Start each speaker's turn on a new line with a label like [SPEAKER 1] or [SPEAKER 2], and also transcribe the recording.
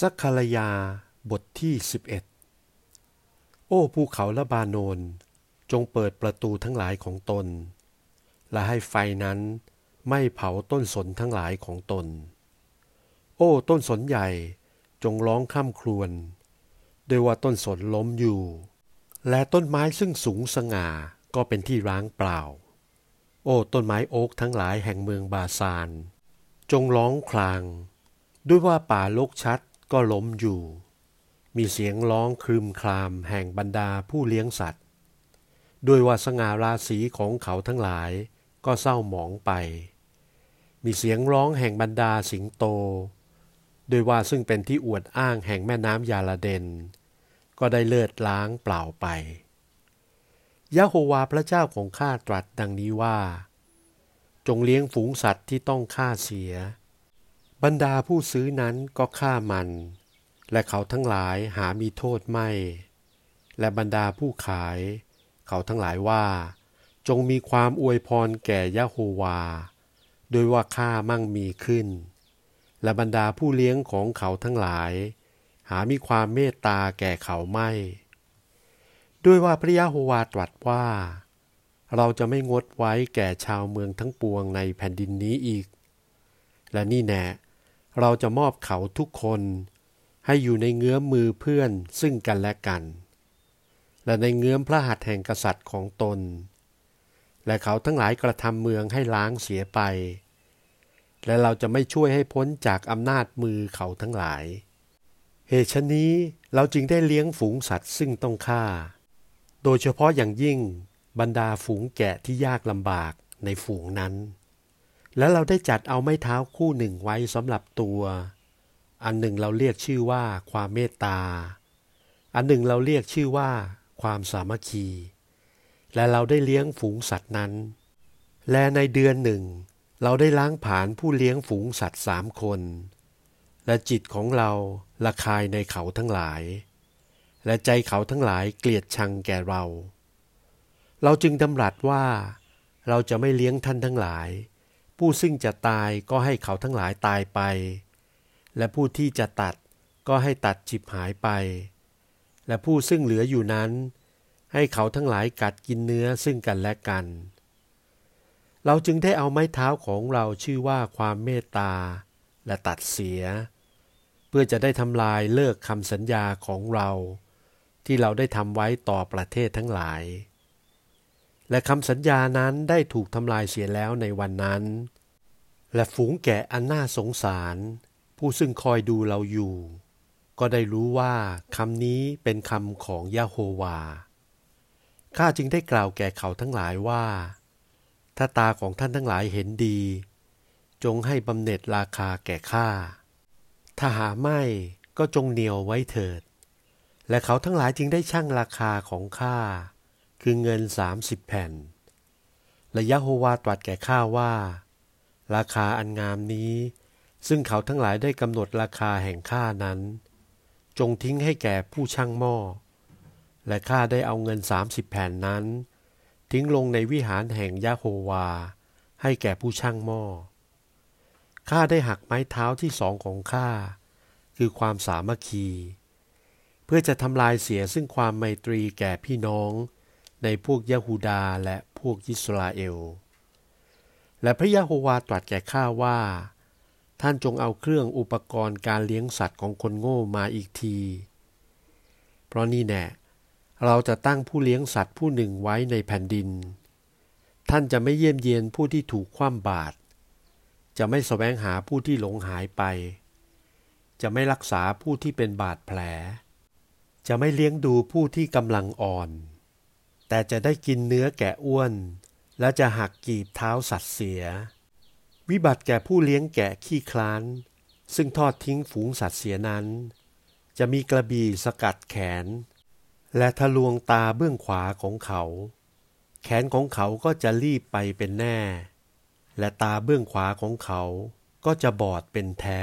[SPEAKER 1] สักคารยาบทที่ 11 โอ้ภูเขาละบานน จงเปิดประตูทั้งหลายของตน และให้ไฟนั้นไม่เผาต้นสนทั้งหลายของตน โอ้ต้นสนใหญ่จงร้องข้ามครวญด้วยว่าต้นสนล้มอยู่ และต้นไม้ซึ่งสูงสง่าก็เป็นที่ร้างเปล่า โอ้ต้นไม้โอ๊กทั้งหลายแห่งเมืองบาซาน จงร้องคลางด้วยว่าป่าโลกชัด ก็ล้มอยู่ มีเสียงร้องครึมครามแห่งบรรดาผู้เลี้ยงสัตว์ ด้วยว่าสง่าราศีของเขาทั้งหลายก็เศร้าหมองไป มีเสียงร้องแห่งบรรดาสิงโตโดยว่าซึ่งเป็นที่อวดอ้างแห่งแม่น้ำยาลาเดน ก็ได้เลือดล้างเปล่าไป ยะโฮวาพระเจ้าของข้าตรัสดังนี้ว่า จงเลี้ยงฝูงสัตว์ที่ต้องฆ่าเสีย บรรดาผู้ซื้อนั้นก็ฆ่ามัน และเขาทั้งหลายหามีโทษไม่ และบรรดาผู้ขาย เขาทั้งหลายว่า จงมีความอวยพรแก่ยะโฮวา โดยว่าข้ามั่งมีขึ้น และบรรดาผู้เลี้ยงของเขาทั้งหลาย หามีความเมตตาแก่เขาไม่ ด้วยว่าพระยะโฮวาตรัสว่า เราจะไม่งดไว้แก่ชาวเมืองทั้งปวงในแผ่นดินนี้อีกและนี่แน่ เราจะมอบเขาทุกคน ให้อยู่ในเงื้อมมือเพื่อนซึ่งกันและกัน และในเงื้อมพระหัตถ์แห่งกษัตริย์ของตน และเขาทั้งหลายกระทำเมืองให้ล้างเสียไป และเราจะไม่ช่วยให้พ้นจากอำนาจมือเขาทั้งหลาย เหตุฉนี้เราจึงได้เลี้ยงฝูงสัตว์ซึ่งต้องฆ่า โดยเฉพาะอย่างยิ่งบรรดาฝูงแกะที่ยากลำบากในฝูงนั้น แล้วเราได้จัดเอาไม้เท้าคู่หนึ่งไว้สำหรับตัว อันหนึ่งเราเรียกชื่อว่าความเมตตา อันหนึ่งเราเรียกชื่อว่า ความสามัคคี และเราได้เลี้ยงฝูงสัตว์นั้น และในเดือนหนึ่ง เราได้ล้างผานผู้เลี้ยงฝูงสัตว์สามคน และจิตของเราละคายในเขาทั้งหลาย และใจเขาทั้งหลายเกลียดชังแก่เรา เราจึงดำรัสว่า เราจะไม่เลี้ยงท่านทั้งหลาย ผู้ซึ่งจะตายก็ให้เขาทั้งหลายตายไป และผู้ที่จะตัดก็ให้ตัดจิบหายไป และผู้ซึ่งเหลืออยู่นั้น ให้เขาทั้งหลายกัดกินเนื้อซึ่งกันและกัน เราจึงได้เอาไม้เท้าของเราชื่อว่าความเมตตา และตัดเสีย เพื่อจะได้ทำลายเลิกคำสัญญาของเรา ที่เราได้ทำไว้ต่อประเทศทั้งหลาย และคำสัญญานั้นได้ถูกทำลายเสียแล้วในวันนั้น และฝูงแกะอันน่าสงสาร ผู้ซึ่งคอยดูเราอยู่ ก็ได้รู้ว่าคำนี้เป็นคำของยะโฮวา ข้าจึงได้กล่าวแก่เขาทั้งหลายว่า ถ้าตาของท่านทั้งหลายเห็นดี จงให้บำเหน็จราคาแก่ข้า ถ้าหาไม่ก็จงเหนียวไว้เถิด และเขาทั้งหลายจึงได้ชั่งราคาของข้า คือเงินสามสิบแผ่น และยะโฮวาตรัสแก่ข้าว่า ราคาอันงามนี้ ซึ่งเขาทั้งหลายได้กำหนดราคาแห่งข้านั้น จงทิ้งให้แก่ผู้ช่างหม้อ และข้าได้เอาเงินสามสิบแผ่นนั้น ทิ้งลงในวิหารแห่งยะโฮวา ให้แก่ผู้ช่างหม้อ ข้าได้หักไม้เท้าที่สองของข้า คือความสามัคคี เพื่อจะทำลายเสียซึ่งความไมตรีแก่พี่น้อง ในพวกยะฮูดาและพวกยิสราเอล และพระยะโฮวาตรัสแก่ข้าว่า ท่านจงเอาเครื่องอุปกรณ์การเลี้ยงสัตว์ของคนโง่มาอีกที เพราะนี่แน่เราจะตั้งผู้เลี้ยงสัตว์ผู้หนึ่งไว้ในแผ่นดิน ท่านจะไม่เยี่ยมเยียนผู้ที่ถูกคว่ำบาตร จะไม่สแสวงหาผู้ที่หลงหายไป จะไม่รักษาผู้ที่เป็นบาดแผล จะไม่เลี้ยงดูผู้ที่กำลังอ่อน แต่จะได้กินเนื้อแกะอ้วน และจะหักกีบเท้าสัตว์เสีย วิบัติแก่ผู้เลี้ยงแกะขี้คลาน ซึ่งทอดทิ้งฝูงสัตว์เสียนั้น จะมีกระบี่สกัดแขน และทะลวงตาเบื้องขวาของเขา แขนของเขาก็จะรีบไปเป็นแน่ และตาเบื้องขวาของเขาก็จะบอดเป็นแท้